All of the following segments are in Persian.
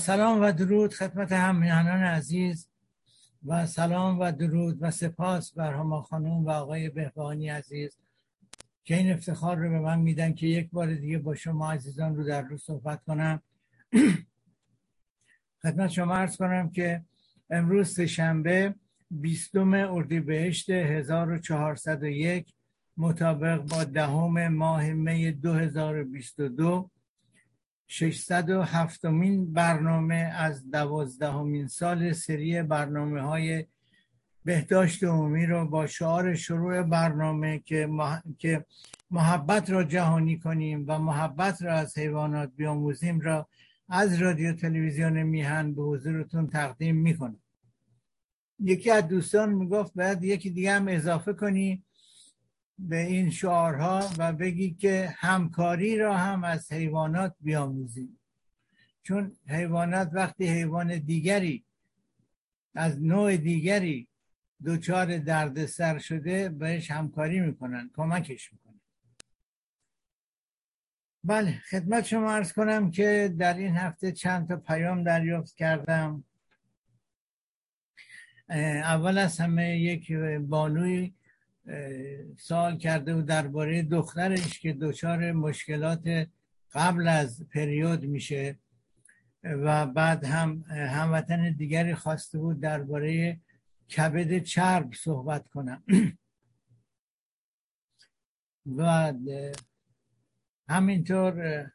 سلام و درود خدمت همیهنان عزیز و سلام و درود و سپاس بر هما خانم و آقای بهبانی عزیز که این افتخار رو به من میدن که یک بار دیگه با شما عزیزان رو در رو صحبت کنم. خدمت شما ارز کنم که امروز شنبه بیستم اردیبهشت 1401 مطابق با دهم ماه می 2022 607 مین برنامه از دوازدهمین سال سری برنامه های بهداشت عمومی رو با شعار شروع برنامه که, که محبت را جهانی کنیم و محبت را از حیوانات بیاموزیم را از رادیو تلویزیون میهن به حضورتون تقدیم می‌کنم. یکی از دوستان می‌گفت باید یکی دیگه هم اضافه کنی. به این شعارها و بگی که همکاری را هم از حیوانات بیاموزیم. چون حیوانات وقتی حیوان دیگری از نوع دیگری دچار دردسر شده بهش همکاری می‌کنن کمکش می‌کنن. بله خدمت شما ارز کنم که در این هفته چند تا پیام دریافت کردم. اول از همه یک بانوی سوال کرده و درباره دخترش که دچار مشکلات قبل از پریود میشه و بعد هم هموطن دیگری خواسته بود درباره کبد چرب صحبت کنم. و همینطور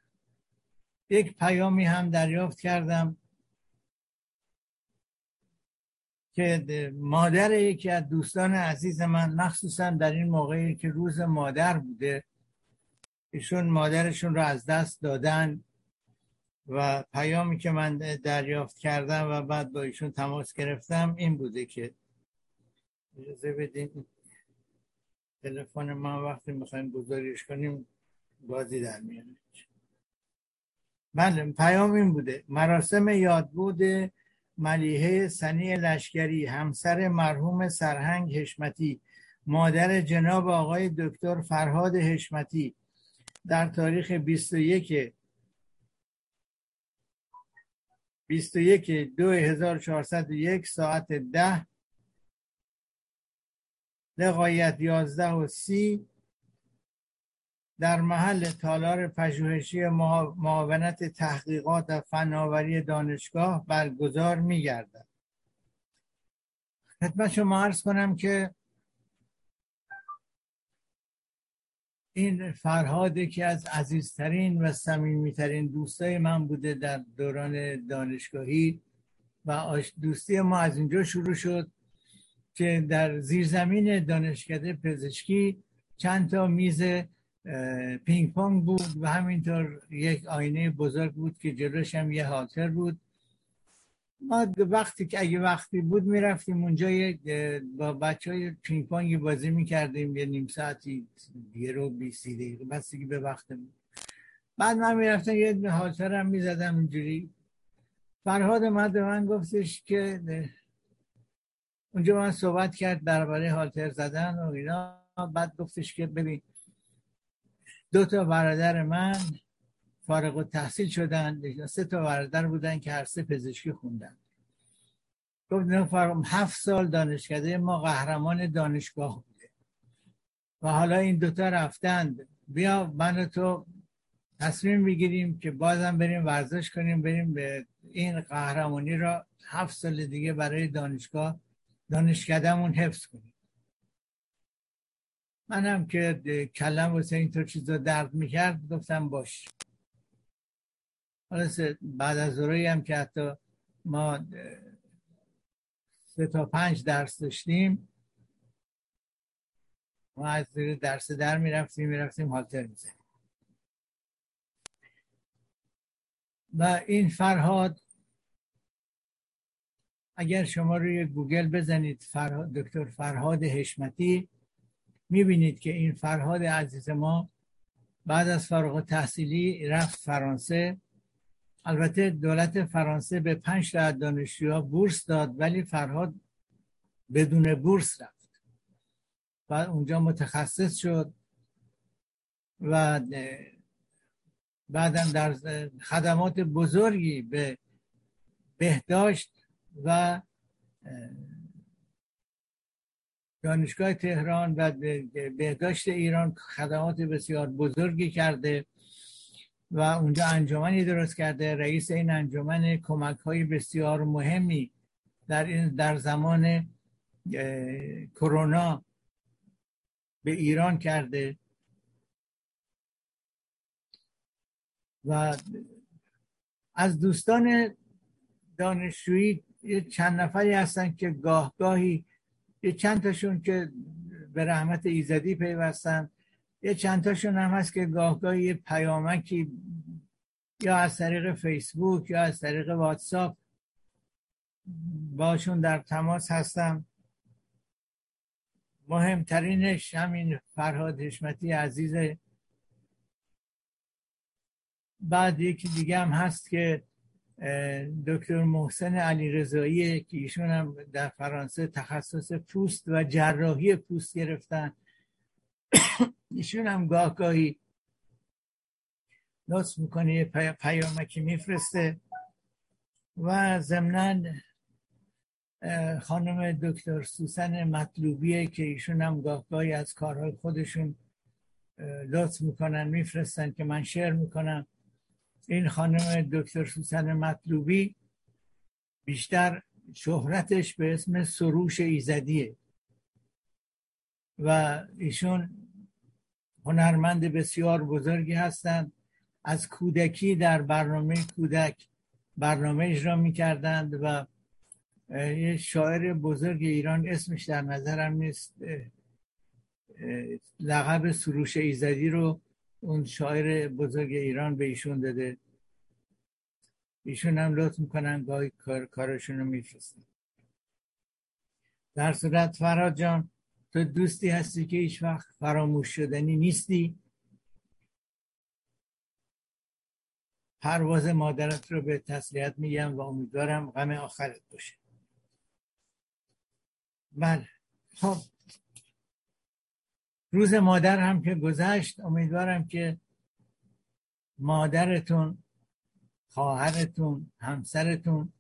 یک پیامی هم دریافت کردم که مادر یکی از دوستان عزیز من مخصوصا در این موقعی که روز مادر بوده ایشون مادرشون رو از دست دادن و پیامی که من دریافت کردم و بعد با ایشون تماس گرفتم این بوده که اجازه بدین تلفن ما وقتی می‌خوایم گذاریش کنیم بازی در میانه بله پیام این بوده. مراسم یاد بوده ملیحه سنی لشکری همسر مرحوم سرهنگ حشمتی مادر جناب آقای دکتر فرهاد حشمتی. در تاریخ 21 21 2401 ساعت 10 لقایت 11 و 30 در محل تالار پژوهشی معاونت تحقیقات و فناوری دانشگاه برگزار می گردد خدمت شما عرض کنم که این فرهاد که از عزیزترین و صمیمیترین دوستای من بوده در دوران دانشگاهی و دوستی ما از اینجا شروع شد که در زیرزمین دانشکده پزشکی چند تا میز پینگ پونگ بود و همینطور یک آینه بزرگ بود که جلوش هم یه هالتر بود. ما وقتی که اگه وقتی بود می‌رفتیم اونجا با بچه های پینگ پونگ بازی می‌کردیم. یه نیم ساعتی یه رو بیسی دقیقه بستگی به وقت بود بعد من می‌رفتم یه هالتر هم می‌زدم اینجوری. فرهاد اومد به من گفتش که اونجا من صحبت کرد درباره هالتر زدن و اینا. بعد گفتش که ببین دو تا برادر من فارغ و تحصیل شدن سه تا برادر بودن که هر سه پزشکی خوندن. گفت هفت سال دانشکده ما قهرمان دانشگاه بوده. و حالا این دوتا رفتند بیا من تو تصمیم بگیریم که بازم بریم ورزش کنیم بریم به این قهرمانی را هفت سال دیگه برای دانشگاه دانشکدهمون حفظ کنیم. منم که کلم واسه اینطور چیزا درد می‌کرد گفتم باش. حالا بعد از هم که حتی ما سه تا پنج درس داشتیم ما از درس در می‌رفتیم می‌رفتیم هالتر می‌زنیم و این فرهاد اگر شما روی گوگل بزنید فرهاد دکتر فرهاد حشمتی می‌بینید که این فرهاد عزیز ما بعد از فارغ تحصیلی رفت فرانسه. البته دولت فرانسه به پنج تا دانشجوها بورس داد ولی فرهاد بدون بورس رفت. و اونجا متخصص شد و بعدا در خدمات بزرگی به بهداشت و دانشگاه تهران و بهداشت ایران خدمات بسیار بزرگی کرده و اونجا انجمنی درست کرده. رئیس این انجمن کمک های بسیار مهمی در این در زمان کرونا به ایران کرده. و از دوستان دانشجویی چند نفری هستن که گاه گاهی یه چند تاشون که به رحمت ایزدی پیوستن یه چند تاشون هم هست که گاه گاهی یه پیامکی یا از طریق فیسبوک یا از طریق واتساپ باشون در تماس هستم. مهمترینش همین فرهاد حشمتی عزیز بعد یکی دیگه هم هست که دکتر محسن علی رضایی که ایشون هم در فرانسه تخصص پوست و جراحی پوست گرفتن. ایشون هم گاه گاهی لطف می‌کنه یه پیامکی میفرسته. و ضمنا خانم دکتر سوسن مطلوبیه که ایشون هم گاه گاهی از کارهای خودشون لطف می‌کنن میفرستن که من شعر می‌کنم. این خانم دکتر سوسن مطلوبی بیشتر شهرتش به اسم سروش ایزدیه. و ایشون هنرمند بسیار بزرگی هستند. از کودکی در برنامه کودک برنامه اجرا می‌کردند و یه شاعر بزرگ ایران اسمش در نظرم نیست لقب سروش ایزدی رو اون شاعر بزرگ ایران به ایشون داده. ایشون هم لطف می‌کنن گاهی کار کارشون رو میفرستن. در صورت فراد جان تو دوستی هستی که هیچ وقت فراموش شدنی نیستی. پرواز مادرت رو به تسلیت میگم و امیدوارم غم آخرت باشه. بله. خب. روز مادر هم که گذشت امیدوارم که مادرتون خواهرتون همسرتون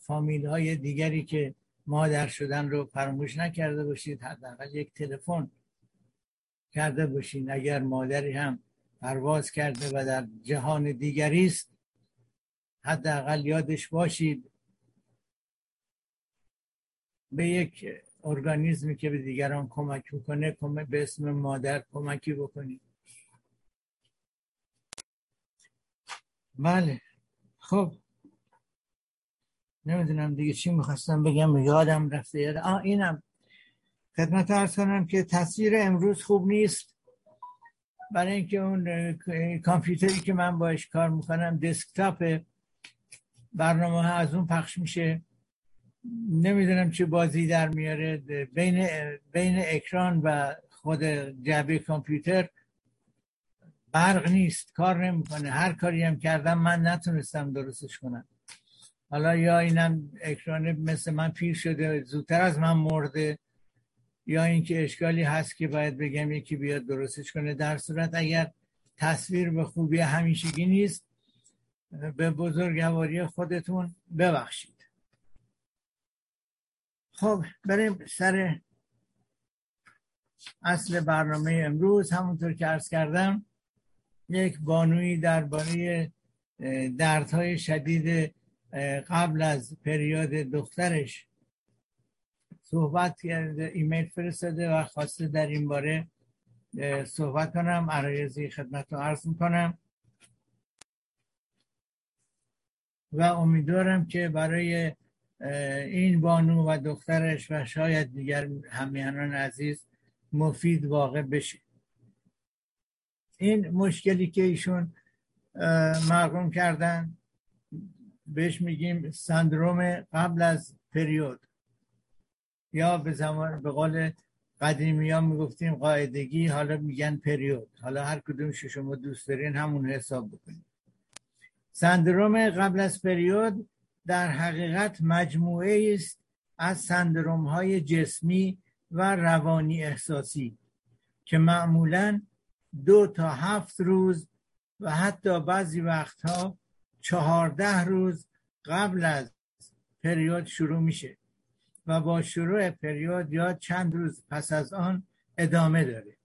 فامیل های دیگری که مادر شدن رو فراموش نکرده باشید حداقل یک تلفن کرده باشین. اگر مادری هم پرواز کرده و در جهان دیگری است حداقل یادش باشید به یک ارگانیزمی که به دیگران کمک می‌کنه به اسم مادر کمکی بکنید بله. خب. نمی‌دونم دیگه چی می‌خواستم بگم. یادم رفته. یاد آه اینم. خدمت ارز کنم که تصویر امروز خوب نیست. برای اینکه اون کامپیوتری که من باش کار می‌کنم دسکتاپ برنامه ها از اون پخش میشه. نمی‌دونم چه بازی در میاره. بین بین اکران و خود جعبه کامپیوتر برق نیست کار نمی‌کنه. هر کاری هم کردم من نتونستم درستش کنم. حالا یا اینم اکران مثل من پیر شده زودتر از من مرده یا اینکه اشکالی هست که باید بگم یکی بیاد درستش کنه. در صورت اگر تصویر به خوبی همیشگی نیست به بزرگواری خودتون ببخشید. خب بریم سر اصل برنامه امروز. همونطور که ارز کردم یک بانوی درباره دردهای شدید قبل از پریود دخترش صحبت کرده ایمیل فرستاده و خواسته در این باره صحبت کنم. عرایزی خدمت رو عرض می‌کنم. و امیدوارم که برای این بانو و دخترش و شاید دیگر همیانان عزیز مفید واقع بشه. این مشکلی که ایشون مرقوم کردن بهش میگیم سندروم قبل از پریود. یا به زمان به قول قدیمی ها می‌گفتیم قاعدگی حالا میگن پریود. حالا هر کدوم شما دوست دارین همون حساب بکنید سندروم قبل از پریود در حقیقت مجموعه است از سندروم های جسمی و روانی احساسی که معمولا دو تا هفت روز و حتی بعضی وقتها چهارده روز قبل از پریود شروع میشه و با شروع پریود یا چند روز پس از آن ادامه داره.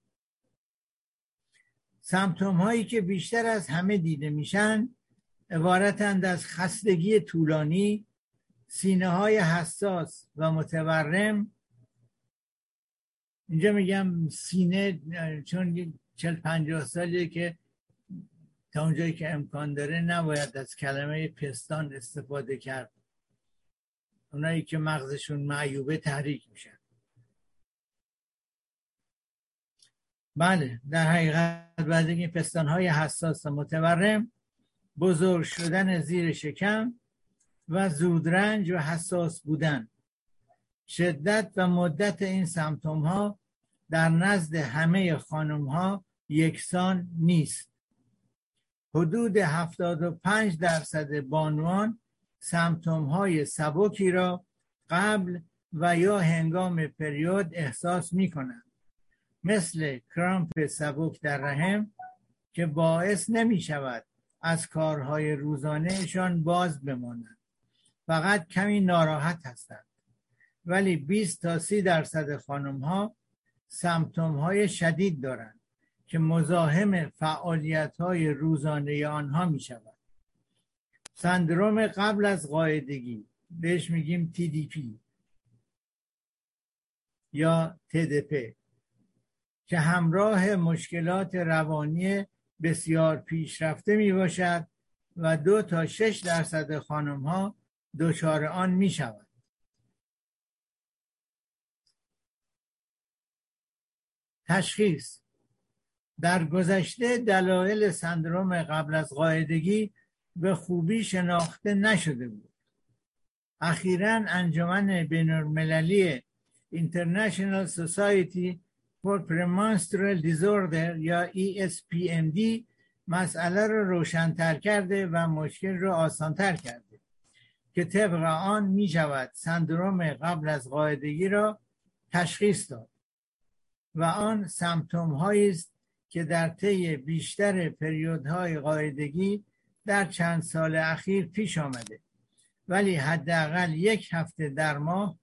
سمتوم هایی که بیشتر از همه دیده میشن عبارتند از خستگی طولانی سینه های حساس و متورم. اینجا میگم سینه چون چل پنجاه سالیه که تا اونجایی که امکان داره نباید از کلمه پستان استفاده کرد. اونایی که مغزشون معیوبه تحریک میشن. بله در حقیقت بعد این پستان های حساس و متورم بزرگ شدن زیر شکم و زودرنج و حساس بودن. شدت و مدت این سمتوم ها در نزد همه خانم ها یکسان نیست. حدود 75 درصد بانوان سمتوم های سبکی را قبل و یا هنگام پریود احساس می کنند مثل کرامپ سبک در رحم که باعث نمی شود از کارهای روزانهشان باز بمانند. فقط کمی ناراحت هستند. ولی 20 تا 30 درصد خانم ها سمتوم های شدید دارند که مزاحم فعالیت های روزانه آنها می شود سندروم قبل از قاعدگی بهش میگیم TDP یا TDP که همراه مشکلات روانی بسیار پیشرفته می باشد و دو تا شش درصد خانم ها دچار آن می شود. تشخیص در گذشته دلایل سندروم قبل از قاعدگی به خوبی شناخته نشده بود اخیرا انجمن بین المللی International Society for Premenstrual Disorder یا ESPMD مسئله را روشنتر کرده و مشکل را آسانتر کرده که طبق آن می شود سندروم قبل از قاعدگی را تشخیص داد و آن سمتوم است که در طی بیشتر پریودهای قاعدگی در چند سال اخیر پیش آمده ولی حداقل یک هفته در ماه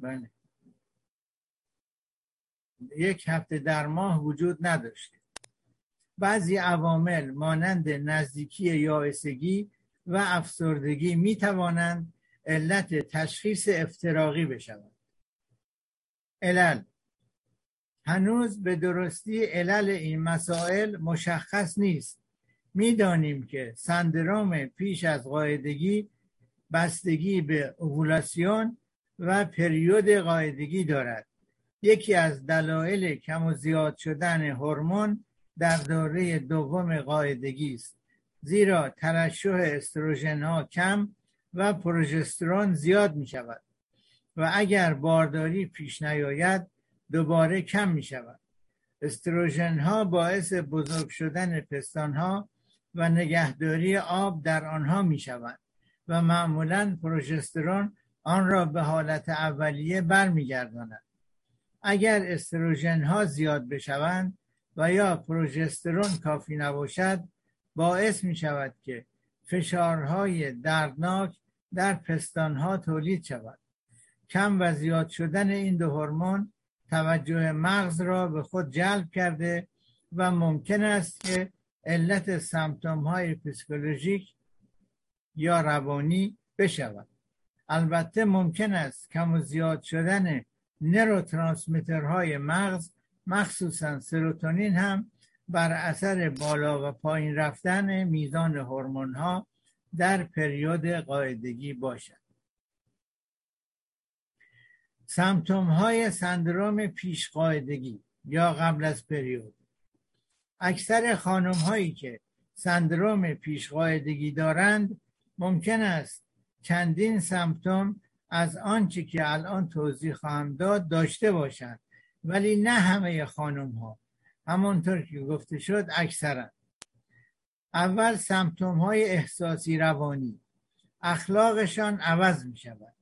بله. یک هفته در ماه وجود نداشته. بعضی عوامل مانند نزدیکی یائسگی و افسردگی می توانند علت تشخیص افتراقی بشود علل هنوز به درستی علل این مسائل مشخص نیست. می‌دانیم که سندروم پیش از قاعدگی بستگی به اوولاسیون و پریود قاعدگی دارد. یکی از دلایل کم و زیاد شدن هورمون در دوره دوم قاعدگی است زیرا ترشح استروژن ها کم و پروژسترون زیاد می شود و اگر بارداری پیش نیاید دوباره کم می شود. استروژن ها باعث بزرگ شدن پستان ها و نگهداری آب در آنها می شود و معمولا پروژسترون آن را به حالت اولیه برمیگرداند اگر استروژن ها زیاد بشوند و یا پروژسترون کافی نباشد باعث می شود که فشارهای دردناک در پستانها تولید شود. کم و زیاد شدن این دو هورمون توجه مغز را به خود جلب کرده و ممکن است که علت سمتوم های فیزیولوژیک یا روانی بشود. البته ممکن است کم و زیاد شدن نروترانسمیترهای مغز مخصوصا سروتونین هم بر اثر بالا و پایین رفتن میزان هورمون ها در پریود قاعدگی باشد. سمتوم های سندروم پیش قاعدگی یا قبل از پریود. اکثر خانم هایی که سندروم پیش قاعدگی دارند ممکن است چندین سمتوم از آنچه که الان توضیح خواهم داد داشته باشند ولی نه همه خانم ها همانطور که گفته شد اکثرا اول سمتوم های احساسی روانی. اخلاقشان عوض می شود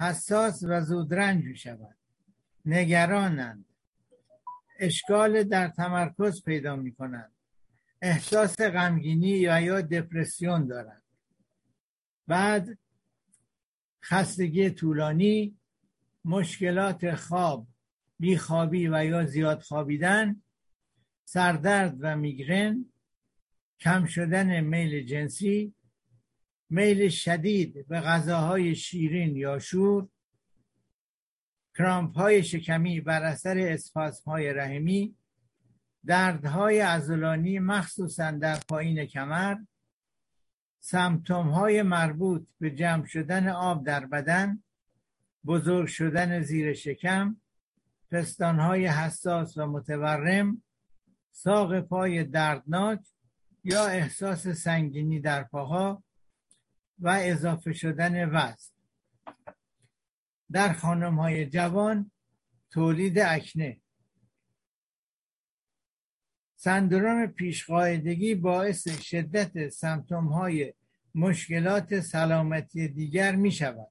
حساس و زودرنج می شود نگرانند. اشکال در تمرکز پیدا می کنند احساس غمگینی یا یا دپرسیون دارند. بعد خستگی طولانی مشکلات خواب بیخوابی و یا زیاد خوابیدن سردرد و میگرن کم شدن میل جنسی میل شدید به غذاهای شیرین یا شور کرامپ های شکمی بر اثر اسپاسم های رحمی دردهای ازولانی مخصوصا در پایین کمر سمتوم های مربوط به جمع شدن آب در بدن بزرگ شدن زیر شکم پستان های حساس و متورم ساق پای دردناک یا احساس سنگینی در پاها و اضافه شدن وزن. در خانم های جوان تولید اکنه. سندروم پیشقاعدگی باعث شدت سمتوم های مشکلات سلامتی دیگر می شود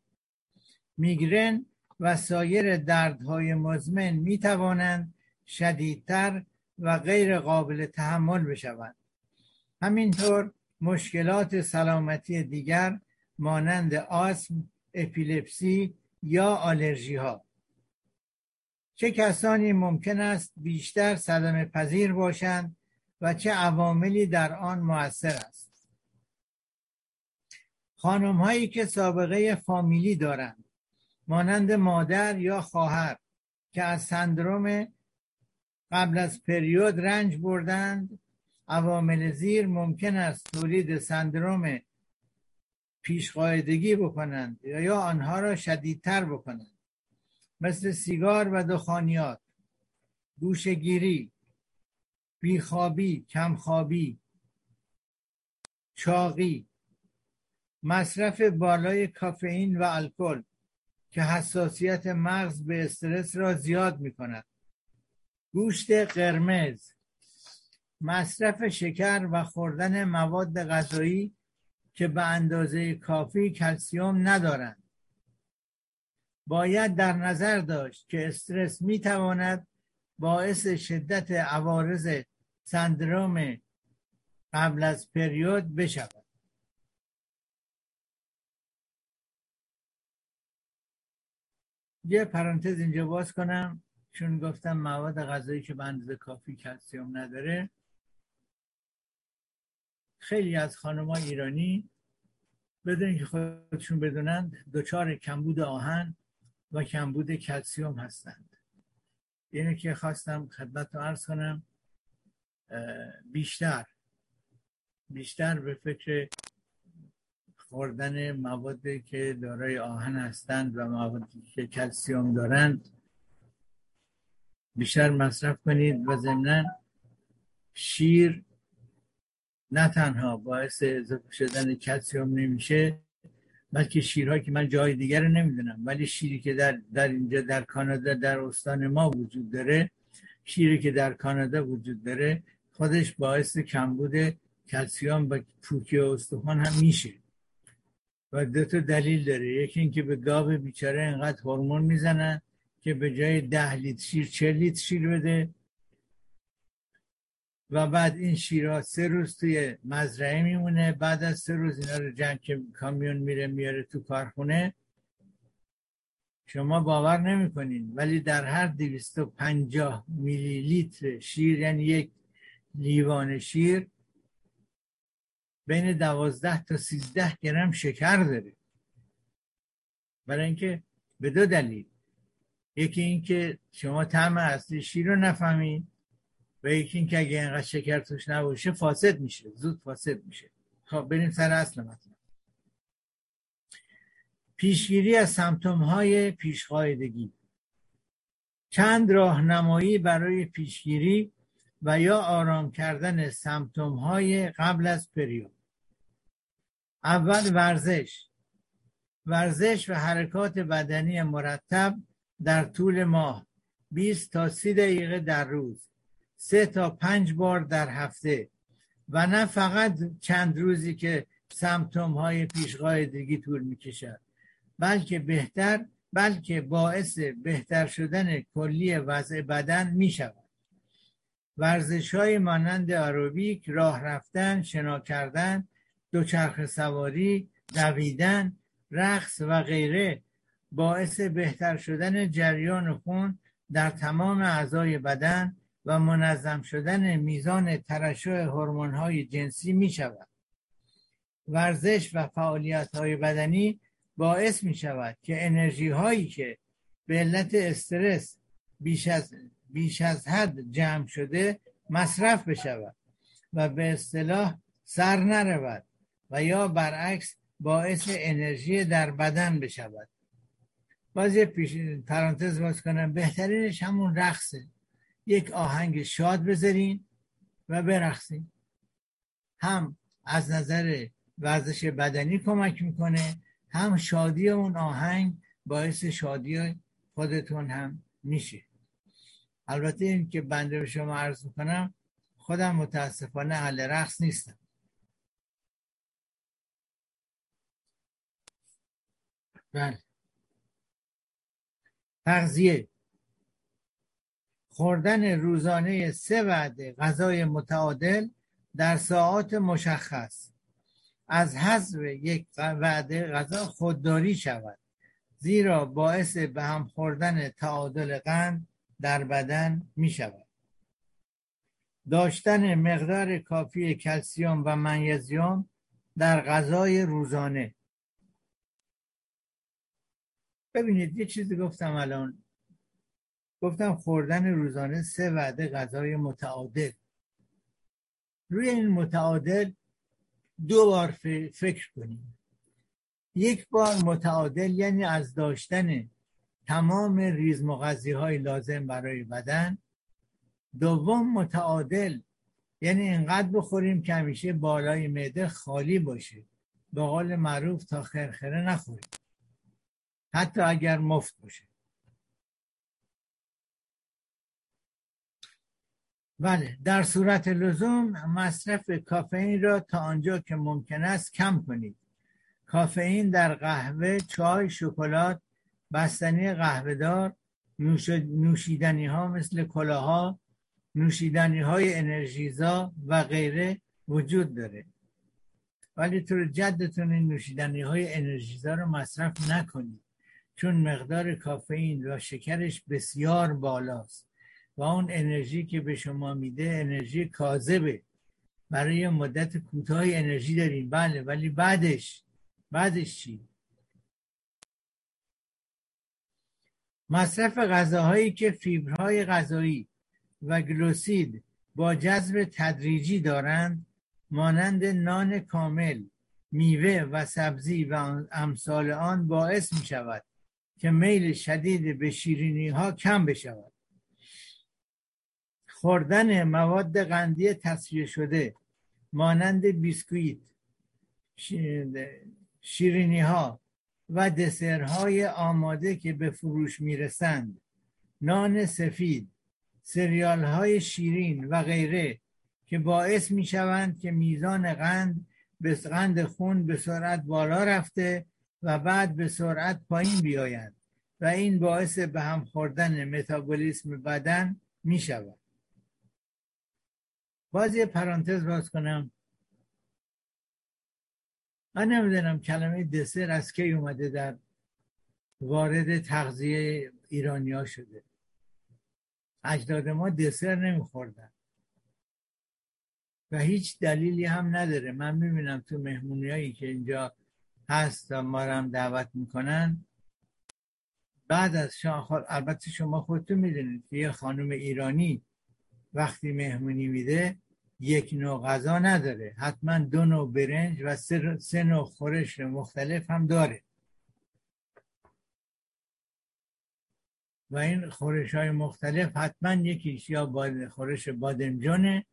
میگرن و سایر دردهای مزمن می توانند شدیدتر و غیر قابل تحمل بشوند. همینطور مشکلات سلامتی دیگر مانند آسم، اپیلپسی یا آلرژی ها چه کسانی ممکن است بیشتر صدمه پذیر باشند و چه عواملی در آن موثر است؟ خانم هایی که سابقه فامیلی دارند مانند مادر یا خواهر که از سندروم قبل از پریود رنج بردند عوامل زیر ممکن است تولید سندروم پیشقاعدگی بکنند یا آنها را شدیدتر بکنند. مثل سیگار و دخانیات. گوشگیری بیخوابی کمخوابی. چاقی. مصرف بالای کافئین و الکل که حساسیت مغز به استرس را زیاد می کند گوشت قرمز. مصرف شکر و خوردن مواد غذایی که به اندازه کافی کلسیوم ندارند. باید در نظر داشت که استرس می تواند باعث شدت عوارض سندروم قبل از پریود بشود. یه پرانتز اینجا باز کنم. چون گفتم مواد غذایی که به اندازه کافی کلسیوم نداره. خیلی از خانم ایرانی بدون که خودشون بدونند دچار کمبود آهن و کمبود کلسیوم هستند. اینه که خواستم خدمت رو عرض کنم بیشتر بیشتر به فکر خوردن موادی که دارای آهن هستند و موادی که کلسیوم دارند بیشتر مصرف کنید و ضمنا شیر نه تنها باعث اضافه شدن کلسیوم نمیشه بلکه شیرها که من جای دیگر رو نمی‌دونم. ولی شیری که در, در اینجا در کانادا در استان ما وجود داره شیری که در کانادا وجود داره خودش باعث کمبود کلسیوم و پوکی استخوان هم میشه. و دو تا دلیل داره. یکی اینکه به گاو بیچاره انقدر هورمون می‌زنن که به جای ده لیتر شیر چه لیتر شیر بده. و بعد این شیرها سه روز توی مزرعه میمونه. بعد از سه روز اینا رو جمع که کامیون میره میاره تو کارخونه. شما باور نمی‌کنین ولی در هر دویست و پنجاه میلی لیتر شیر یعنی یک لیوان شیر بین دوازده تا سیزده گرم شکر داره. برای اینکه به دو دلیل. یکی اینکه شما طعم اصلی شیر رو نفهمید و یکی اینکه اگه اینقدر شکر توش نباشه فاسد میشه. زود فاسد میشه. خب بریم سر اصل مطلب. پیشگیری از سمتوم های پیشقاعدگی. چند راهنمایی برای پیشگیری و یا آرام کردن سمتوم های قبل از پریود. اول ورزش. ورزش و حرکات بدنی مرتب در طول ماه. 20 تا 30 دقیقه در روز. سه تا پنج بار در هفته. و نه فقط چند روزی که سمتوم های پیشقاعدگی طول می‌کشد. بلکه بهتر بلکه باعث بهتر شدن کلی وضع بدن می شود ورزش های مانند آروبیک راه رفتن شنا کردن دوچرخ سواری دویدن رقص و غیره باعث بهتر شدن جریان خون در تمام اعضای بدن و منظم شدن میزان ترشح هورمون های جنسی می شود ورزش و فعالیت های بدنی باعث می شود که انرژی هایی که به علت استرس بیش از, بیش از حد جمع شده مصرف بشود و به اصطلاح سر نرود و یا برعکس باعث انرژی در بدن بشود. باز یه پیش پرانتز باز کنم. بهترینش همون رقصه. یک آهنگ شاد بذارین و برقصین. هم از نظر ورزش بدنی کمک می‌کنه هم شادی اون آهنگ باعث شادی خودتون هم میشه. البته این که بنده به شما عرض می‌کنم خودم متاسفانه اهل رقص نیستم. بله. تغذیه. خوردن روزانه سه وعده غذای متعادل در ساعات مشخص. از حذف یک وعده غذا خودداری شود زیرا باعث به هم خوردن تعادل قند در بدن می شود. داشتن مقدار کافی کلسیوم و منیزیم در غذای روزانه. ببینید یه چیزی گفتم الان. گفتم خوردن روزانه سه وعده غذای متعادل. روی این متعادل دو بار فکر کنیم. یک بار متعادل یعنی از داشتن تمام ریز های لازم برای بدن. دوم متعادل یعنی اینقدر بخوریم که همیشه بالای معده خالی باشه. به قول معروف تا خرخره نخوریم. حتی اگر مفت باشه. بله در صورت لزوم مصرف کافئین را تا آنجا که ممکن است کم کنید. کافئین در قهوه چای شکلات بستنی قهوهدار نوشیدنی ها مثل کلاها نوشیدنی های انرژیزا و غیره وجود داره. ولی تو جدتون این نوشیدنی های انرژیزا رو مصرف نکنید چون مقدار کافئین و شکرش بسیار بالاست. و اون انرژی که به شما میده انرژی کاذبه. برای مدت کوتاه انرژی داریم. بله ولی بعدش بعدش چی؟ مصرف غذاهایی که فیبرهای غذایی و گلوسید با جذب تدریجی دارند مانند نان کامل میوه و سبزی و امثال آن باعث می شود که میل شدید به شیرینی ها کم بشود. خوردن مواد قندی تصفیه شده مانند بیسکویت شیرینی ها و دسرهای آماده که به فروش می‌رسند. نان سفید سریال های شیرین و غیره که باعث می شوند که میزان قند به قند خون به سرعت بالا رفته و بعد به سرعت پایین بیاید و این باعث به هم خوردن متابولیسم بدن می شود باز یه پرانتز باز کنم. من نمی‌دونم کلمه دسر از کی اومده در وارد تغذیه ایرانیا شده. اجداد ما دسر نمیخوردن. و هیچ دلیلی هم نداره. من می‌بینم تو مهمونی هایی که اینجا هست و ما هم دعوت می‌کنن. بعد از شام البته شما خودتون می‌دونید که یه خانم ایرانی وقتی مهمونی میده یک نوع غذا نداره. حتما دو نوع برنج و سه نوع خورش مختلف هم داره. و این خورش های مختلف حتما یکیش یا خورش بادمجانه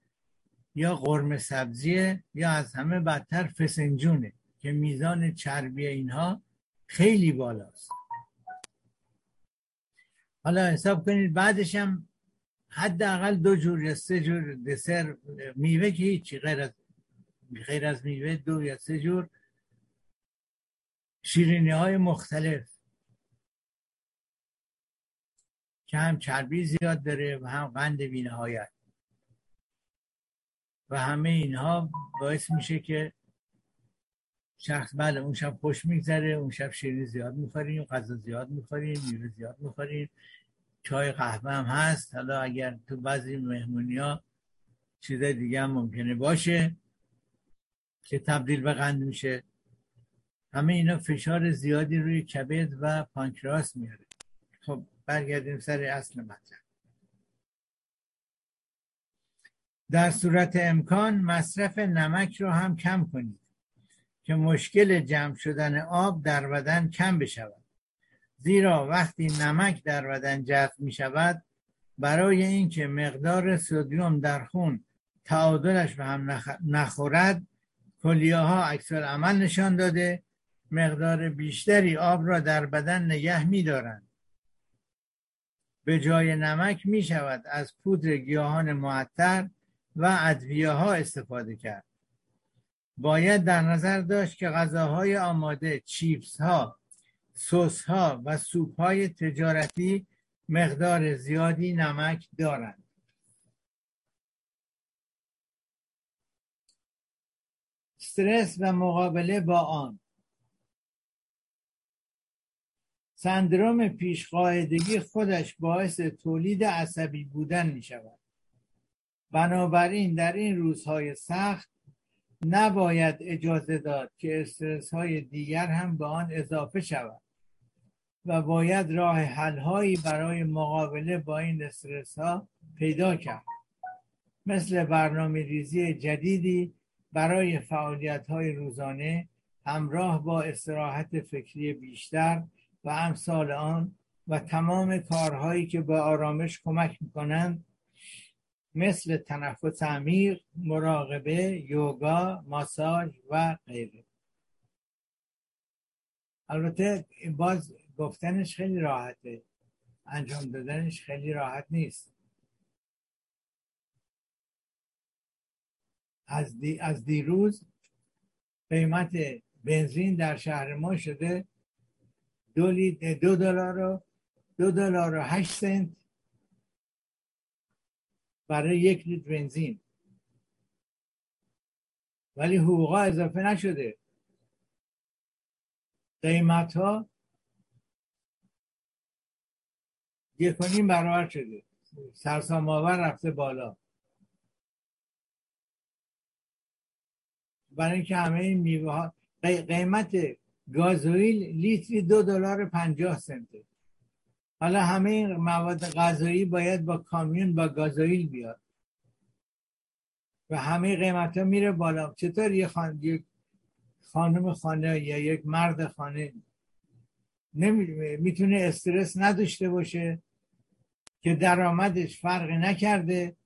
یا قرم سبزیه یا از همه بدتر فسنجونه که میزان چربی اینها خیلی بالاست. حالا حساب کنید بعدش هم حداقل دو جور یا سه جور دسر میوه که هیچی غیر از غیر از میوه دو یا سه جور. شیرینی های مختلف. که هم چربی زیاد داره و هم قند بینهایت. و همه اینها باعث میشه که شخص بله اون شب خوش میگذره اون شب شیرینی زیاد می‌خوریم غذا زیاد می‌خوریم میوه زیاد می‌خوریم. چای قهوه هم هست. حالا اگر تو بعضی مهمونی ها چیز دیگه هم ممکنه باشه که تبدیل به قند میشه. همه اینا فشار زیادی روی کبد و پانکراس میاره. خب برگردیم سر اصل مطلب. در صورت امکان مصرف نمک رو هم کم کنید که مشکل جمع شدن آب در بدن کم بشود. زیرا وقتی نمک در بدن جذب می شود برای اینکه مقدار سودیوم در خون تعادلش به هم نخورد کلیه ها اکثر عمل نشان داده مقدار بیشتری آب را در بدن نگه می دارند. به جای نمک می شود از پودر گیاهان معطر و ادویه ها استفاده کرد. باید در نظر داشت که غذاهای آماده چیپس ها سس ها و سوپ های تجارتی مقدار زیادی نمک دارند. استرس و مقابله با آن. سندروم پیشقاعدگی خودش باعث تولید عصبی بودن می شود بنابراین در این روزهای سخت نباید اجازه داد که استرس های دیگر هم به آن اضافه شود. و باید راه حل هایی برای مقابله با این استرس ها پیدا کرد. مثل برنامه ریزی جدیدی برای فعالیت های روزانه همراه با استراحت فکری بیشتر و امثال آن و تمام کارهایی که به آرامش کمک می‌کنند مثل تنفس عمیق، مراقبه، یوگا، ماساژ و غیره. البته باز گفتنش خیلی راحته. انجام دادنش خیلی راحت نیست. از, دی، از دیروز قیمت بنزین در شهر ما شده دو, دو دلار و دو دلار و هشت سنت برای یک لیتر بنزین. ولی حقوقا اضافه نشده. قیمت ها یک کنیم برابر شده. سرسام آور رفته بالا. برای اینکه همه این میوه ها قیمت گازوئیل لیتری دو دلار پنجاه سنته حالا همه این مواد غذایی باید با کامیون با گازوئیل بیاد. و همه قیمت ها میره بالا. چطور یه خان... خانم خانه یا یک مرد خانه می‌تونه استرس نداشته باشه؟ که درآمدش فرقی نکرده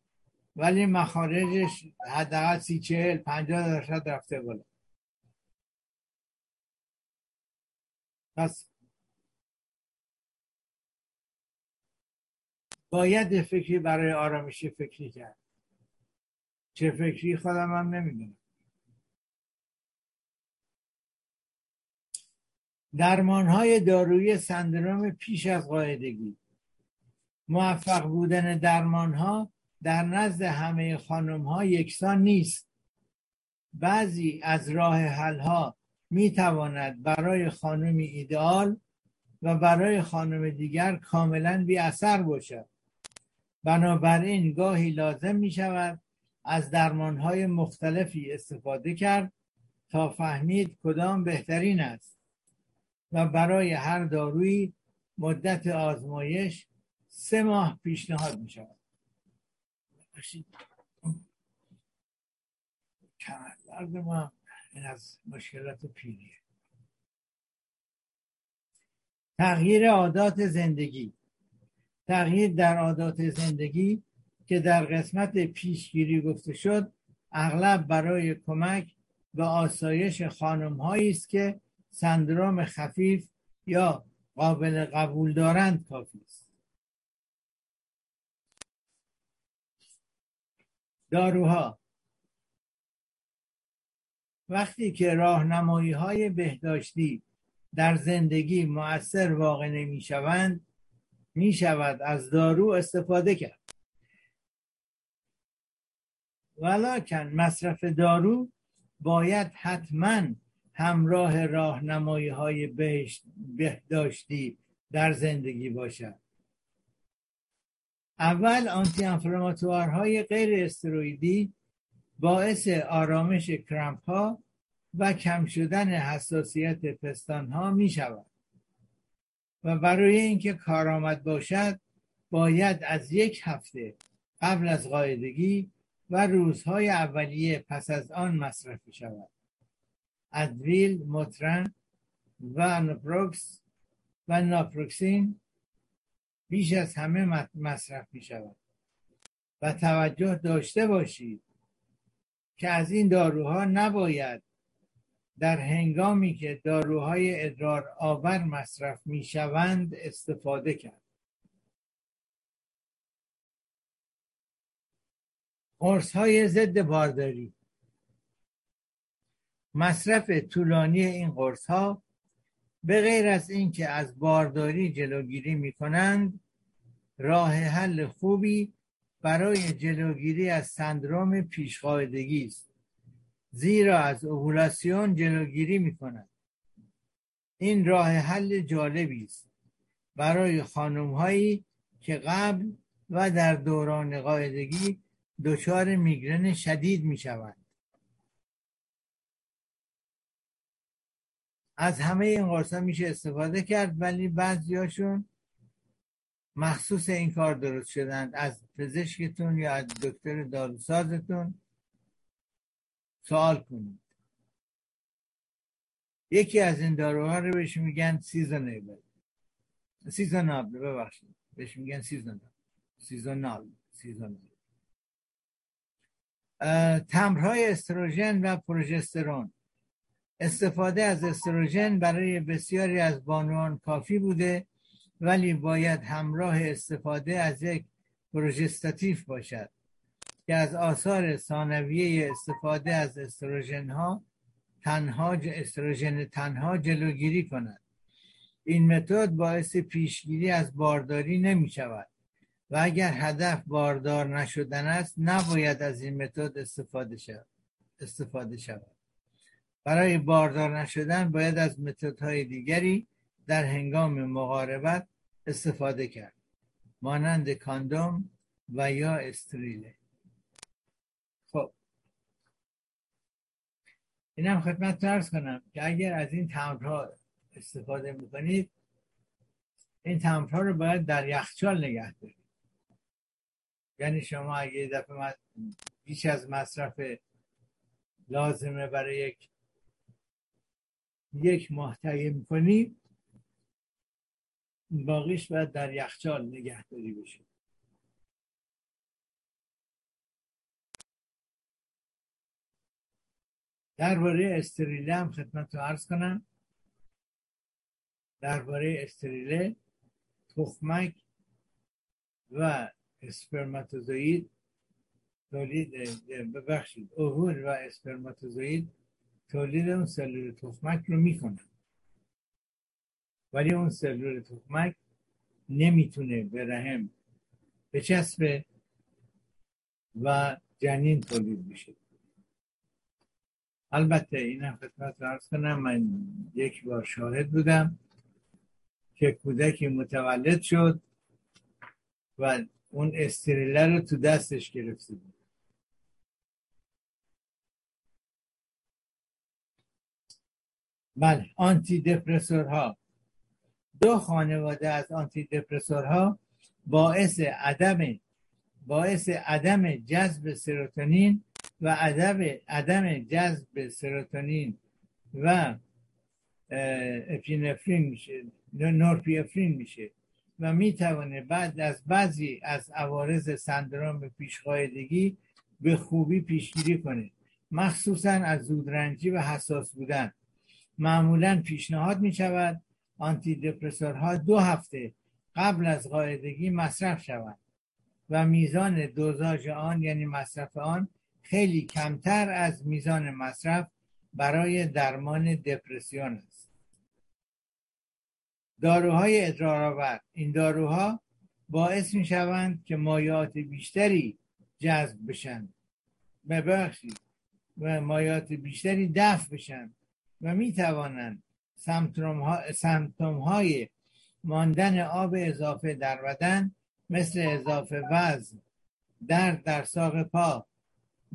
ولی مخارجش حداقل سی چهل پنجاه درصد رفته بالا. پس باید فکری برای آرامشی فکری کرد. چه فکری خودم هم نمی‌دونم. درمان های دارویی سندروم پیش از قاعدگی. موفق بودن درمان ها در نزد همه خانم ها یکسان نیست. بعضی از راه حل ها می تواند برای خانمی ایدئال و برای خانم دیگر کاملا بی اثر باشد. بنابراین گاهی لازم می شود از درمان های مختلفی استفاده کرد تا فهمید کدام بهترین است و برای هر دارویی مدت آزمایش سه ماه پیشنهاد می شود کمربرد ما این از مشکلات پیریه. تغییر عادات زندگی. تغییر در عادات زندگی که در قسمت پیشگیری گفته شد اغلب برای کمک به آسایش خانم است که سندروم خفیف یا قابل قبول دارند کافی است. داروها. وقتی که راهنمایی های بهداشتی در زندگی مؤثر واقع نمی شوند می شود از دارو استفاده کرد. ولیکن مصرف دارو باید حتما همراه راهنمایی های بهداشتی در زندگی باشد. اول آنتی های غیر استرویدی باعث آرامش کرمپ ها و کم شدن حساسیت پستان ها می شود و برای اینکه کارآمد باشد باید از یک هفته قبل از قاعدگی و روزهای اولیه پس از آن مصرف شود. ادویل، مترن و نپروکس و ناپروکسین بیش از همه مصرف می شود و توجه داشته باشید که از این داروها نباید در هنگامی که داروهای ادرار آور مصرف می شوند استفاده کرد. قرص های ضد بارداری. مصرف طولانی این قرص ها به غیر از اینکه از بارداری جلوگیری می کنند راه حل خوبی برای جلوگیری از سندروم پیشقاعدگی است زیرا از اوولاسیون جلوگیری می کند این راه حل جالبی است برای خانم هایی که قبل و در دوران قاعدگی دچار میگرن شدید می شوند از همه این قرص میشه استفاده کرد ولی بعضیاشون مخصوص این کار درست شدند از پزشکتون یا از دکتر داروسازتون سوال کنید. یکی از این داروها رو بهش میگن سیزونیبل سیزونابل ببخشید. بهش میگن سیزونابل سیزونال سیزونال تمرهای استروژن و پروژسترون. استفاده از استروژن برای بسیاری از بانوان کافی بوده ولی باید همراه استفاده از یک پروژستاتیف باشد که از آثار ثانویه استفاده از استروژن ها تنها استروژن تنها جلوگیری کند. این متد باعث پیشگیری از بارداری نمی شود و اگر هدف باردار نشدن است نباید از این متد استفاده شود. استفاده شود. برای باردار نشدن باید از متدهای دیگری در هنگام مقاربت استفاده کرد. مانند کاندوم و یا استریله خب. اینم خدمت ترس کنم که اگر از این تمرها استفاده می‌کنید این تمرها رو باید در یخچال نگه دارید. یعنی شما اگه دفعه بیش از مصرف لازمه برای یک یک ماه تهیه می‌کنی باقیش باید در یخچال نگهداری بشه درباره استریله هم خدمت رو عرض کنم. درباره استریله تخمک و اسپرماتوزوید تولید ببخشید اوهول و اسپرماتوزوید تولید اون سلول تخمک رو می‌کنن ولی اون سلول تخمک نمی‌تونه به رحم بچسبه و جنین تولید میشه البته این خدمت ارز کنم من یک بار شاهد بودم که کودکی متولد شد و اون استریله رو تو دستش گرفته بود. بله آنتی دپرسور ها دو خانواده از آنتی دپرسور ها باعث عدم باعث عدم جذب سروتونین و عدم عدم جذب سروتونین و اپینفرین میشه نورپیفرین میشه و می‌توانه بعد از بعضی از عوارض سندروم پیشقاعدگی به خوبی پیشگیری کنه مخصوصا از زودرنجی و حساس بودن. معمولا پیشنهاد می شود آنتی دپرسورها دو هفته قبل از قاعدگی مصرف شود و میزان دوزاژ آن یعنی مصرف آن خیلی کمتر از میزان مصرف برای درمان دپرسیون است. داروهای ادرارآور این داروها باعث می شوند که مایات بیشتری جذب بشن. ببخشید. و مایات بیشتری دفع بشن. و می توانند سمتوم های ماندن آب اضافه در بدن مثل اضافه وزن درد در ساق پا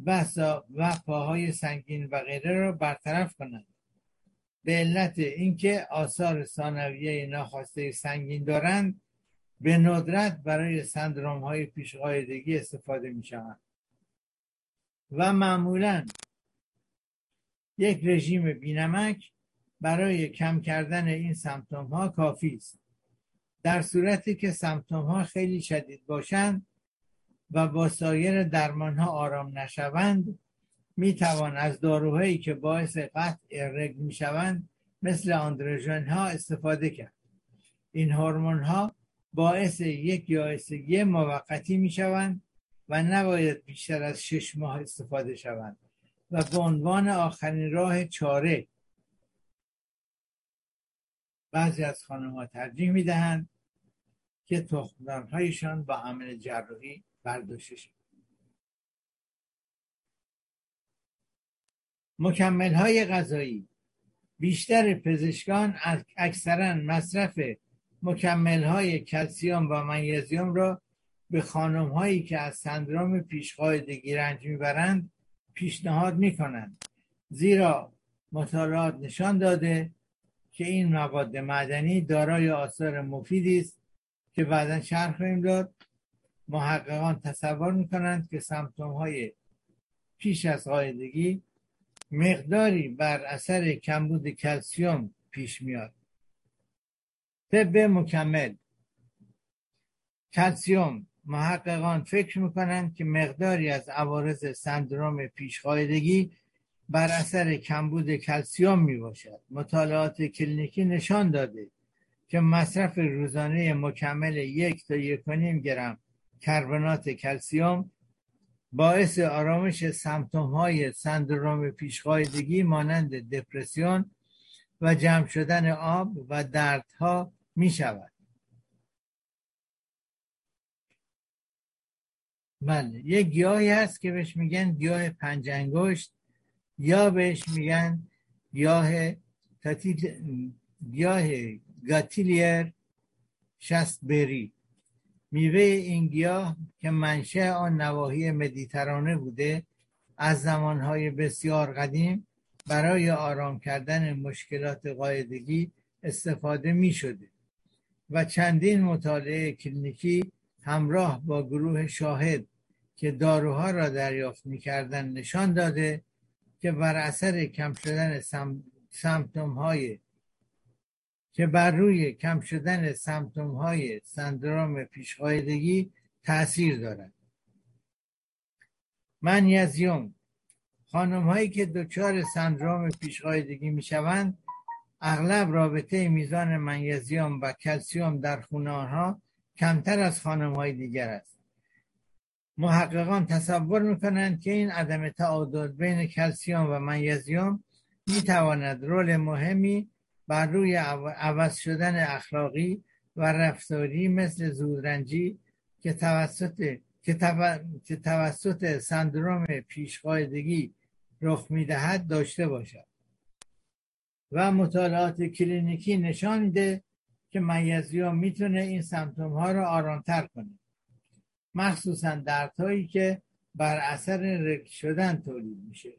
و, و پاهای سنگین و غیره را برطرف کنند. به علت اینکه آثار ثانویه ناخواسته سنگین دارند به ندرت برای سندروم های پیشقایدگی استفاده می شوند و معمولا یک رژیم بینمک برای کم کردن این سمتوم ها کافی است. در صورتی که سمتوم ها خیلی شدید باشند و با سایر درمان ها آرام نشوند می توان از داروهایی که باعث قطع ارگ می شوند مثل آندروژن ها استفاده کرد. این هورمون ها باعث یک یائسگی موقتی می شوند و نباید بیشتر از شش ماه استفاده شوند. و به عنوان آخرین راه چاره. بعضی از خانم ها ترجیح می دهند که تخمدانهایشان با عمل جراحی برداشته شد مکمل های غذایی. بیشتر پزشکان اکثرا مصرف مکمل های کلسیوم و منیزیم را به خانم هایی که از سندروم پیشقاعدگی رنج می‌برند پیشنهاد می کنند زیرا مطالعات نشان داده که این مواد معدنی دارای آثار مفیدی است که بعدا شرح خواهیم داد. محققان تصور می‌کنند که سمتوم های پیش از قاعدگی مقداری بر اثر کمبود کلسیوم پیش میاد طب مکمل. کلسیوم محققان فکر می‌کنند که مقداری از عوارض سندروم پیشقاعدگی بر اثر کمبود کلسیوم می باشد مطالعات کلینیکی نشان داده که مصرف روزانه مکمل یک تا یک گرم کربنات کلسیوم باعث آرامش سمتوم های سندروم پیشقاعدگی مانند دپرسیون و جمع شدن آب و دردها می شود بله. یک گیاهی هست که بهش میگن گیاه پنجنگشت یا بهش میگن گیاه گیاه گاتیلیر شست بری. میوه این گیاه که منشه آن نواحی مدیترانه بوده از زمانهای بسیار قدیم برای آرام کردن مشکلات قاعدگی استفاده می شده و چندین مطالعه کلینیکی همراه با گروه شاهد که داروها را دریافت می‌کردن نشان داده که بر اثر کم شدن سم... سمتوم های که بر روی کم شدن سمتوم های سندروم پیشقایدگی تاثیر دارد. منیزیوم خانم هایی که دچار سندروم پیشقایدگی می شوند اغلب رابطه میزان منیزیوم و کلسیوم در خون آنها کمتر از خانم های دیگر است. محققان تصور می‌کنند که این عدم تعادل بین کلسیوم و منیزیم می‌تواند رول مهمی بر روی عوض شدن اخلاقی و رفتاری مثل زودرنجی که توسط که توسط سندروم پیشقاعدگی رخ می‌دهد داشته باشد. و مطالعات کلینیکی نشان میده که میزیوم می‌تونه این سمتوم ها رو آرامتر کنه مخصوصا دردهایی که بر اثر رک شدن تولید میشه.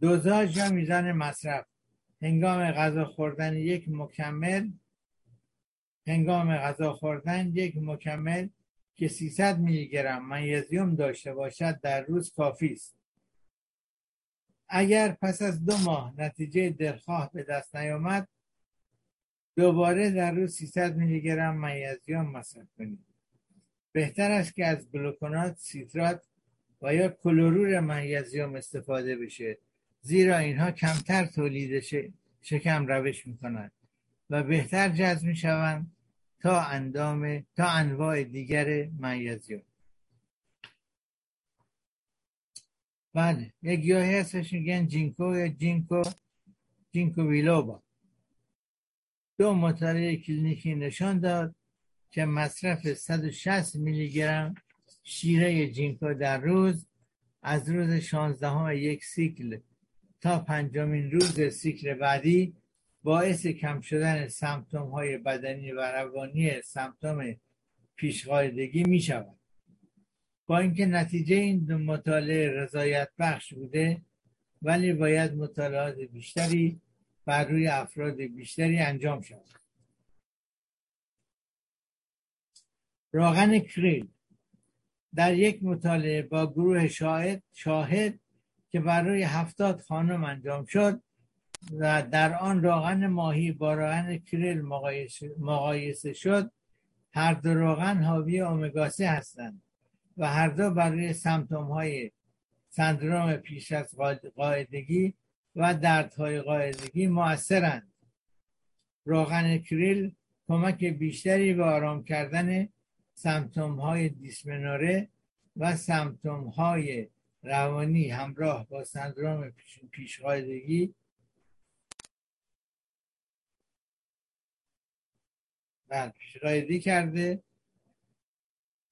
دوزاج یا میزان مصرف. هنگام غذا خوردن یک مکمل هنگام غذا خوردن یک مکمل که 300 میلی گرم منیزیم داشته باشد در روز کافی است. اگر پس از دو ماه نتیجه دلخواه به دست نیامد دوباره در روز 300 میلی گرم منیزیم مصرف کنید. بهتر است که از گلوکونات سیترات و یا کلورور منیزیم استفاده بشه زیرا اینها کمتر تولید شکم روش می‌کنند و بهتر جذب می‌شوند تا اندام تا انواع دیگر منیزیم بله یک گیاهی هستش میگن جینکو یا جینکو جینکو ویلوبا دو مطالعه کلینیکی نشان داد که مصرف 160 میلی گرم شیره جینکو در روز از روز 16 یک سیکل تا پنجمین روز سیکل بعدی باعث کم شدن سمتوم های بدنی و روانی سمتوم پیشقایدگی می شود با اینکه نتیجه این دو مطالعه رضایت بخش بوده ولی باید مطالعات بیشتری بر روی افراد بیشتری انجام شود. راغن کریل در یک مطالعه با گروه شاهد شاهد که برای هفتاد خانم انجام شد و در آن راغن ماهی با راغن کریل مقایسه شد هر دو راغن حاوی اومگا هستند و هر دو برای سمتوم های سندروم پیش از قاعدگی و دردهای قاعدگی موثرند راغن کریل کمک بیشتری به آرام کردن سمتوم های دیسمنوره و سمتوم های روانی همراه با سندروم پیشقاعدگی بله پیشقاعدگی کرده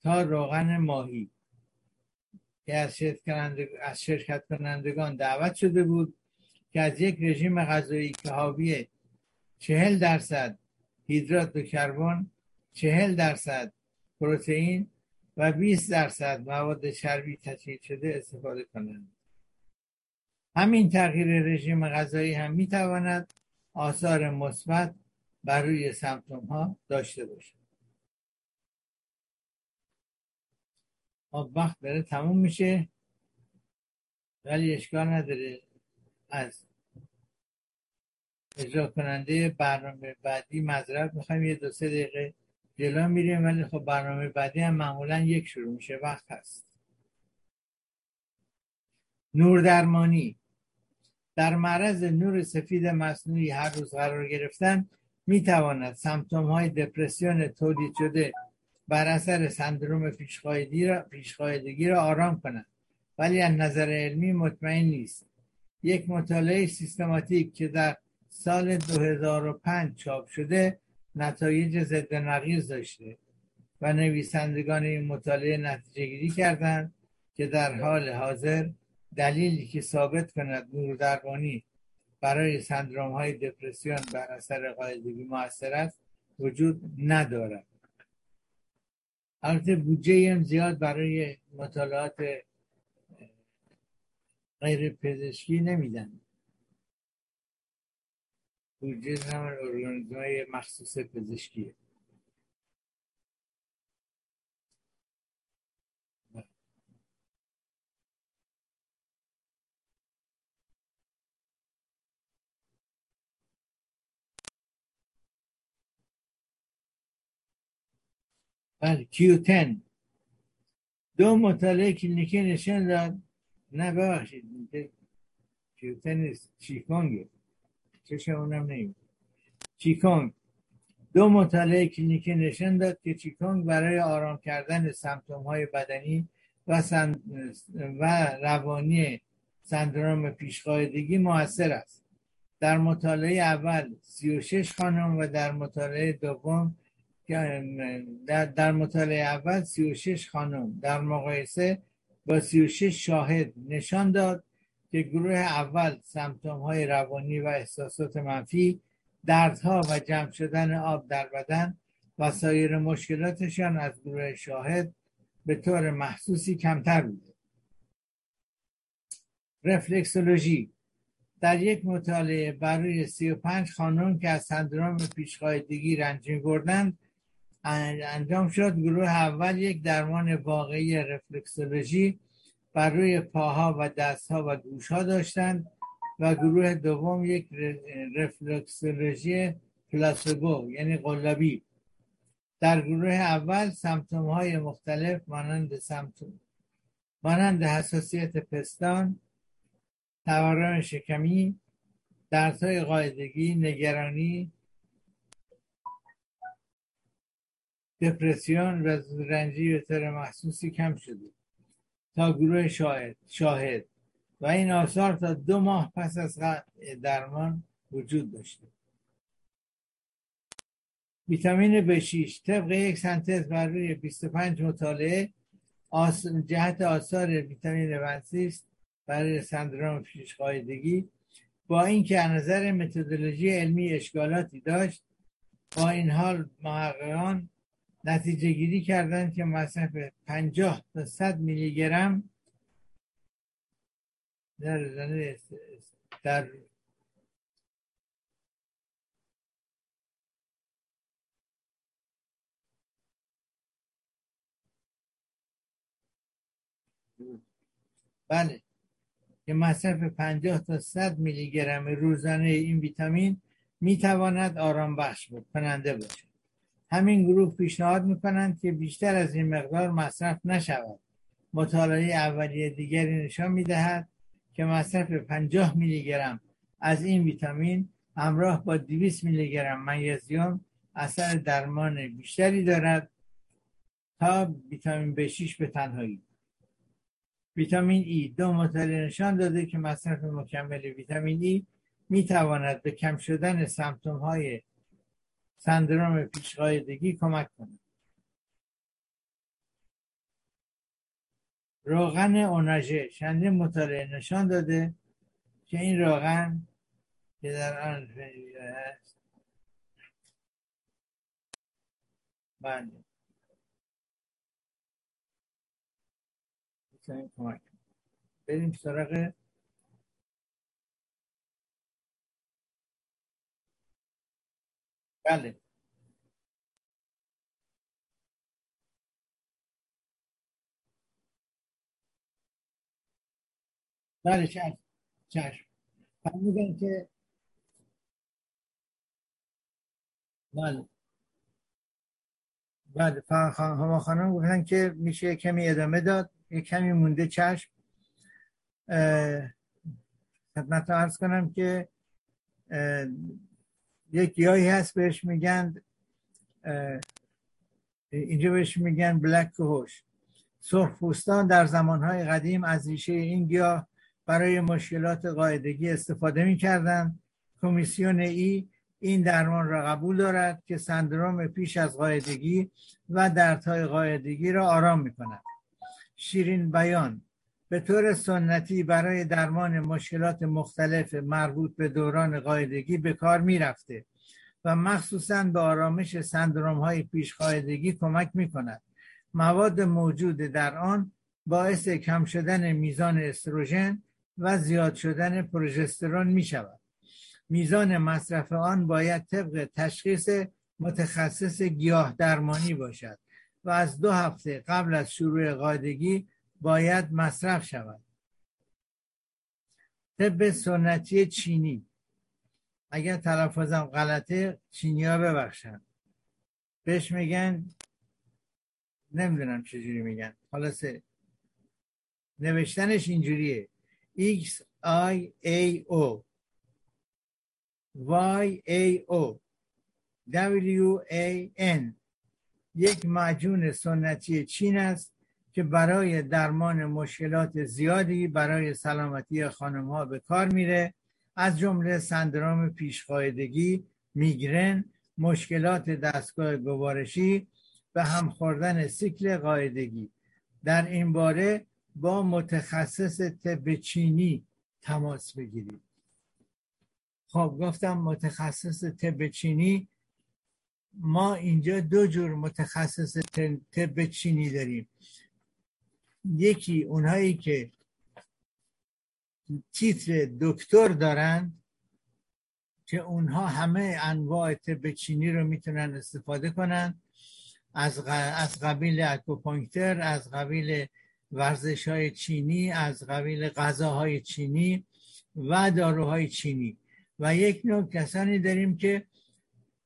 تا روغن ماهی که از شرکت کنندگان دعوت شده بود که از یک رژیم غذایی که حاوی چهل درصد هیدرات و کربن چهل درصد پروتئین و 20 درصد مواد چربی تشکیل شده استفاده کنند. همین تغییر رژیم غذایی هم می‌تواند آثار مثبت بر روی سمتوم ها داشته باشد. خب وقت داره تموم میشه. ولی اشکال نداره. از اجرا کننده برنامه بعدی مذرب می‌خوایم یه دو سه دقیقه جلو میریم ولی خب برنامه بعدی هم معمولا یک شروع میشه وقت هست. نور درمانی. در معرض نور سفید مصنوعی هر روز قرار گرفتن می‌تواند سمتوم های دپرسیون تولید شده بر اثر سندروم پیشقایدگی را آرام کند. ولی از نظر علمی مطمئن نیست. یک مطالعه سیستماتیک که در سال 2005 چاپ شده نتایج ضد نقیض داشته و نویسندگان این مطالعه نتیجه گیری کردند که در حال حاضر دلیلی که ثابت کند نور درمانی برای سندروم های دپرسیون بر اثر قاعدگی موثر است وجود ندارد. البته بودجه هم زیاد برای مطالعات غیر پزشکی نمیدن. بودجه هم ارگانیزم های مخصوص پزشکیه. بله کیوتن. دو مطالعه کلینیکی نشان داد. نه ببخشید کیوتن نیست چیکانگه چشم اونم نیم چیکانگ؟ دو مطالعه کلینیکی نشان داد که چیکانگ برای آرام کردن سمتوم های بدنی و, و روانی سندروم پیشقاعدگی موثر است. در مطالعه اول 36 خانم و در مطالعه دوم در, در مطالعه اول 36 خانم در مقایسه با 36 شاهد نشان داد که گروه اول سمتوم های روانی و احساسات منفی دردها و جمع شدن آب در بدن و سایر مشکلاتشان از گروه شاهد به طور محسوسی کمتر بوده. رفلکسولوژی در یک مطالعه برای 35 خانم که از سندروم پیشقایدگی رنج بردند انجام شد گروه اول یک درمان واقعی رفلکسولوژی بر روی پاها و دستها و گوشها داشتند و گروه دوم یک رفلکسولوژی پلاسبو یعنی قلابی. در گروه اول سمتوم های مختلف مانند سمتوم مانند حساسیت پستان تورم شکمی دردهای قاعدگی نگرانی دپرسیون و رنجی به طور محسوسی کم شده. تا گروه شاهد, شاهد. و این آثار تا دو ماه پس از درمان وجود داشته. ویتامین B6 طبق یک سنتز بر روی 25 مطالعه آس... جهت آثار ویتامین B6 برای سندروم پیش قایدگی با اینکه از نظر متدولوژی علمی اشکالاتی داشت با این حال محققان نتیجه گیری کردند که مصرف 50 تا 100 میلی گرم در در بله. که مصرف 50 تا 100 میلی گرم روزانه این ویتامین می تواند آرام بخش کننده باشد. همین گروه پیشنهاد می‌کنند که بیشتر از این مقدار مصرف نشود. مطالعه اولیه دیگری نشان می‌دهد که مصرف 50 میلی گرم از این ویتامین همراه با 200 میلی گرم منیزیم اثر درمان بیشتری دارد تا ویتامین B6 به تنهایی. ویتامین ای دو مطالعه نشان داده که مصرف مکمل ویتامین ای می تواند به کم شدن سمتوم های سندروم پیشقایدگی کمک کند روغن اوناژه چندین مطالعه نشان داده که این روغن که در آن هست. بله. بریم سراغ بله. بله چشم چشم. فرمودن که بله. بله هما خانم گفتن که میشه کمی ادامه داد یه کمی مونده چشم. خدمت ارز کنم که یک گیاهی هست بهش میگن اینجا بهش میگن بلک هوش. سرخپوستان در زمانهای قدیم از ریشه این گیاه برای مشکلات قاعدگی استفاده می‌کردند. کمیسیون ای این درمان را قبول دارد که سندروم پیش از قاعدگی و دردهای قاعدگی را آرام می‌کند. شیرین بیان. به طور سنتی برای درمان مشکلات مختلف مربوط به دوران قاعدگی به کار می‌رفته و مخصوصا به آرامش سندروم های پیش قاعدگی کمک می کند. مواد موجود در آن باعث کم شدن میزان استروژن و زیاد شدن پروژسترون می شود. میزان مصرف آن باید طبق تشخیص متخصص گیاه درمانی باشد و از دو هفته قبل از شروع قاعدگی باید مصرف شود. طب سنتی چینی. اگر تلفظم غلطه چینی ها ببخشن. بهش میگن نمی‌دونم چجوری میگن. خلاصه نوشتنش اینجوریه. X I A O Y A O W A N یک معجون سنتی چین است. که برای درمان مشکلات زیادی برای سلامتی خانم ها به کار میره. از جمله سندروم پیشقاعدگی میگرن مشکلات دستگاه گوارشی و هم خوردن سیکل قاعدگی. در این باره با متخصص طب چینی تماس بگیرید. خب گفتم متخصص طب چینی. ما اینجا دو جور متخصص طب چینی داریم. یکی اونهایی که تیتر دکتر دارند که اونها همه انواع طب چینی رو می‌تونن استفاده کنن. از, از قبیل اکوپانکتر از قبیل ورزش های چینی از قبیل غذاهای چینی و داروهای چینی. و یک نوع کسانی داریم که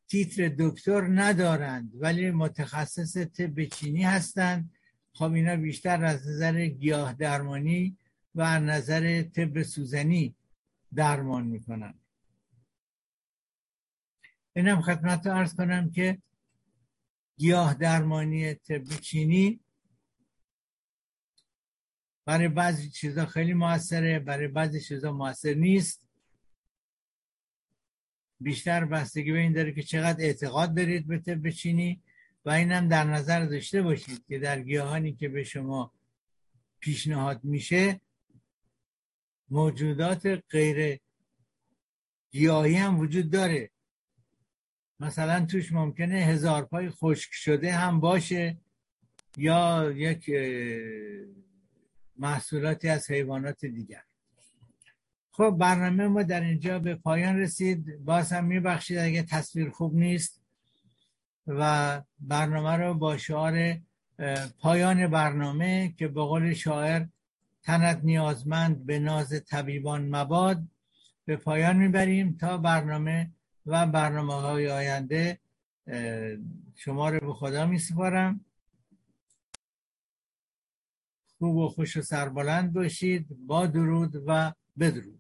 تیتر دکتر ندارند ولی متخصص طب چینی هستند. خب اینا بیشتر از نظر گیاه درمانی و از نظر طب سوزنی درمان می‌کنن. اینم خدمت ارز کنم که گیاه درمانی طب چینی برای بعضی چیزا خیلی موثره برای بعضی چیزا موثر نیست. بیشتر بستگی به این داره که چقدر اعتقاد دارید به طب چینی. و اینم در نظر داشته باشید که در گیاهانی که به شما پیشنهاد میشه موجودات غیر گیاهی هم وجود داره. مثلا توش ممکنه هزار پای خشک شده هم باشه یا یک محصولاتی از حیوانات دیگر. خب برنامه ما در اینجا به پایان رسید. باز هم میبخشید اگه تصویر خوب نیست. و برنامه رو با شعار پایان برنامه که به قول شاعر تنت نیازمند به ناز طبیبان مباد به پایان می‌بریم تا برنامه و برنامه های آینده شما رو به خدا می سپارم خوب و خوش و سربلند باشید. با درود و بدرود.